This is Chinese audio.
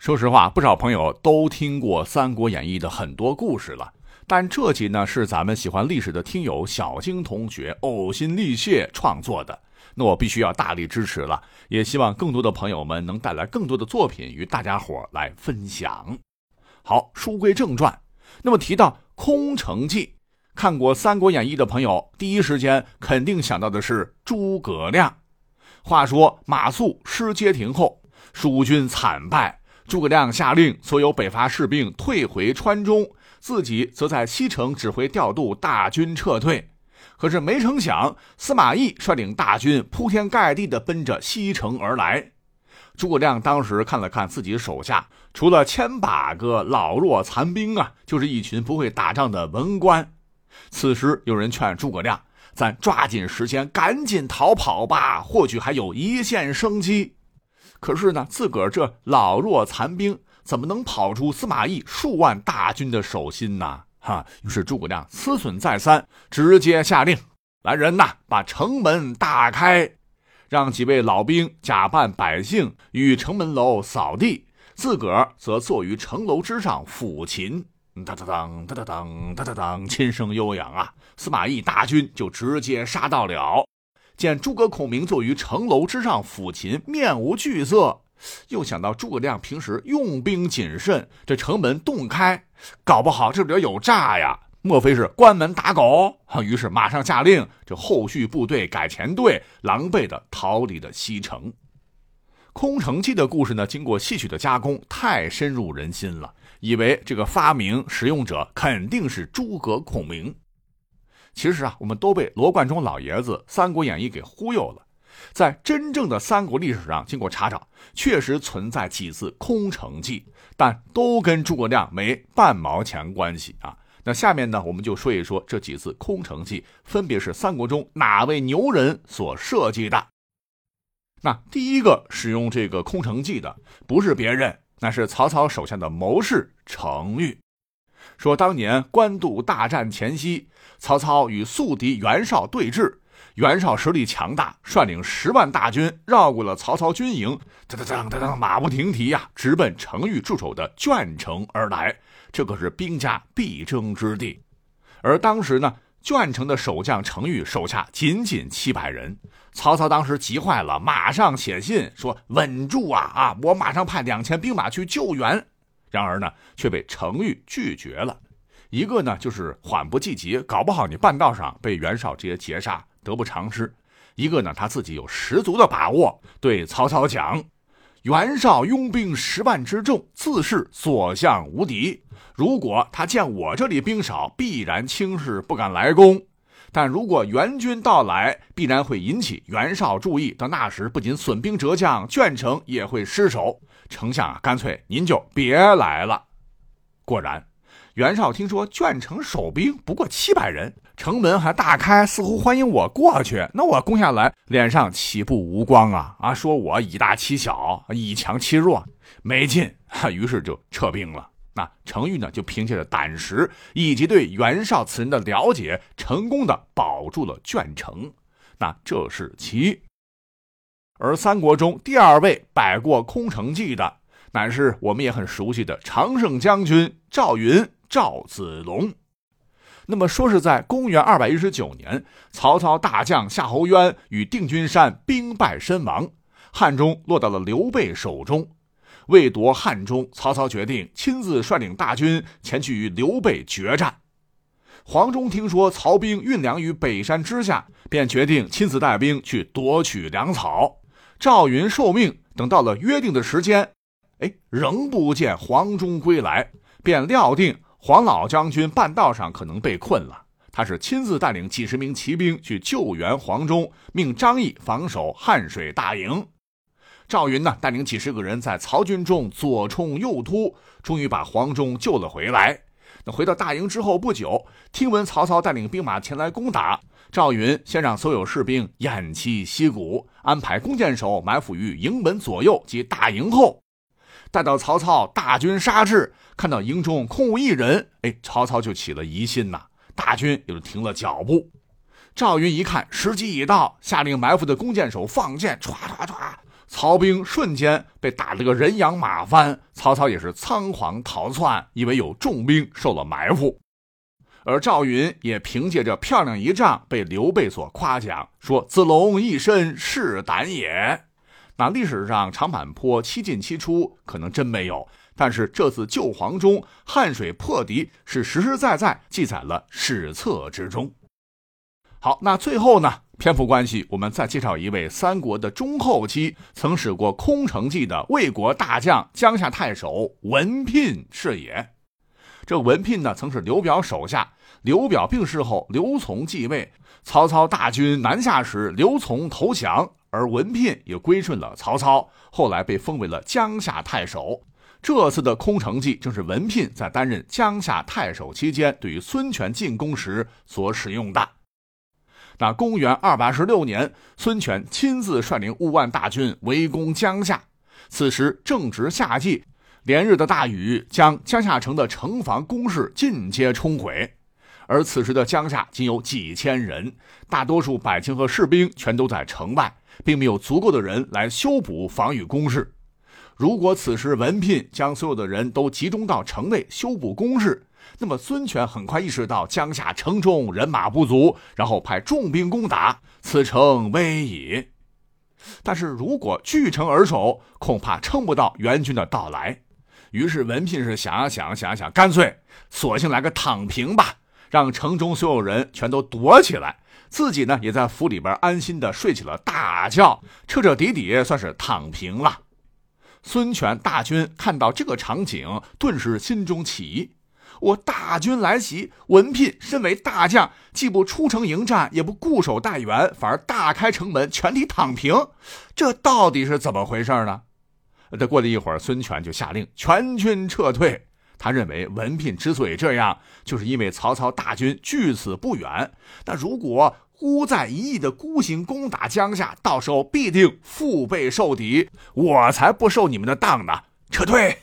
说实话，不少朋友都听过《三国演义》的很多故事了，但这集呢是咱们喜欢历史的听友小晶同学呕心沥血创作的，那我必须要大力支持了，也希望更多的朋友们能带来更多的作品与大家伙来分享。好，书归正传，那么提到空城计，看过《三国演义》的朋友，第一时间肯定想到的是诸葛亮。话说马谡失街亭后，蜀军惨败。诸葛亮下令所有北伐士兵退回川中，自己则在西城指挥调度大军撤退。可是没成想，司马懿率领大军铺天盖地地奔着西城而来。诸葛亮当时看了看自己手下，除了千把个老弱残兵啊，就是一群不会打仗的文官。此时有人劝诸葛亮：“咱抓紧时间，赶紧逃跑吧，或许还有一线生机。”可是呢，自个儿这老弱残兵怎么能跑出司马懿数万大军的手心呢？哈！于是诸葛亮思忖再三，直接下令：“来人呐，把城门打开，让几位老兵假扮百姓，与城门楼扫地，自个儿则坐于城楼之上抚琴。哒哒当，哒哒当，哒哒当，琴声悠扬啊！司马懿大军就直接杀到了。”见诸葛孔明坐于城楼之上抚琴，面无惧色，又想到诸葛亮平时用兵谨慎，这城门洞开，搞不好这里有诈呀！莫非是关门打狗？于是马上下令，这后续部队改前队，狼狈的逃离了西城。空城计的故事呢，经过戏曲的加工，太深入人心了，以为这个发明使用者肯定是诸葛孔明。其实啊，我们都被罗贯中老爷子《三国演义》给忽悠了。在真正的三国历史上，经过查找，确实存在几次空城计，但都跟诸葛亮没半毛钱关系啊。那下面呢，我们就说一说这几次空城计分别是三国中哪位牛人所设计的。那第一个使用这个空城计的，不是别人，那是曹操手下的谋士程昱。说当年官渡大战前夕，曹操与宿敌袁绍对峙，袁绍实力强大，率领十万大军绕过了曹操军营，噔噔噔噔噔，马不停蹄呀，直奔程昱驻守的鄄城而来。这可是兵家必争之地。而当时呢，鄄城的守将程昱手下仅仅七百人，曹操当时急坏了，马上写信说：“稳住啊啊，我马上派两千兵马去救援。”然而呢，却被程昱拒绝了。一个呢，就是缓不济急，搞不好你半道上被袁绍直接截杀，得不偿失；一个呢，他自己有十足的把握，对曹操讲：“袁绍拥兵十万之众，自是所向无敌。如果他见我这里兵少，必然轻视，不敢来攻。但如果援军到来，必然会引起袁绍注意。到那时，不仅损兵折将，鄄城也会失守。”丞相啊，干脆您就别来了。果然，袁绍听说鄄城守兵不过七百人，城门还大开，似乎欢迎我过去。那我攻下来，脸上岂不无光啊？啊，说我以大欺小，以强欺弱，没劲。于是就撤兵了。那程昱呢，就凭借着胆识以及对袁绍此人的了解，成功的保住了鄄城。那这是其一。而三国中第二位摆过空城计的，乃是我们也很熟悉的常胜将军赵云赵子龙。那么说是在公元二百一十九年，曹操大将夏侯渊与定军山兵败身亡，汉中落到了刘备手中。为夺汉中，曹操决定亲自率领大军前去与刘备决战。黄忠听说曹兵运粮于北山之下，便决定亲自带兵去夺取粮草。赵云受命，等到了约定的时间，哎，仍不见黄忠归来，便料定黄老将军半道上可能被困了。他是亲自带领几十名骑兵去救援黄忠，命张翼防守汉水大营。赵云呢，带领几十个人在曹军中左冲右突，终于把黄忠救了回来。那回到大营之后不久，听闻曹操带领兵马前来攻打。赵云先让所有士兵偃旗息鼓，安排弓箭手埋伏于营门左右及大营后。待到曹操大军杀至，看到营中空无一人，哎，曹操就起了疑心呐，大军也就停了脚步。赵云一看时机已到，下令埋伏的弓箭手放箭，唰唰唰，曹兵瞬间被打了个人仰马翻，曹操也是仓皇逃窜，以为有重兵受了埋伏。而赵云也凭借着漂亮一仗被刘备所夸奖，说：“子龙一身是胆也。”那历史上长坂坡七进七出可能真没有，但是这次救黄忠、汉水破敌是实实在在记载了史册之中。好，那最后呢，篇幅关系，我们再介绍一位三国的中后期曾使过空城计的魏国大将、江夏太守文聘是也。这文聘呢，曾是刘表手下。刘表病逝后，刘琮继位。曹操大军南下时，刘琮投降，而文聘也归顺了曹操。后来被封为了江夏太守。这次的空城计，正是文聘在担任江夏太守期间，对于孙权进攻时所使用的。那公元二百二十六年，孙权亲自率领五万大军围攻江夏。此时正值夏季，连日的大雨将江夏城的城防工事尽皆冲毁。而此时的江夏仅有几千人，大多数百姓和士兵全都在城外，并没有足够的人来修补防御工事。如果此时文聘将所有的人都集中到城内修补工事，那么，孙权很快意识到江夏城中人马不足，然后派重兵攻打，此城危矣。但是如果据城而守，恐怕撑不到援军的到来。于是文聘是想想，想想，干脆索性来个躺平吧，让城中所有人全都躲起来，自己呢也在府里边安心的睡起了大觉，彻彻底底算是躺平了。孙权大军看到这个场景，顿时心中起疑。我大军来袭，文聘身为大将，既不出城迎战，也不固守待援，反而大开城门，全体躺平，这到底是怎么回事呢？这过了一会儿，孙权就下令全军撤退。他认为文聘之所以这样，就是因为曹操大军距此不远。那如果孤在一役的孤行攻打江夏，到时候必定腹背受敌，我才不受你们的当呢！撤退。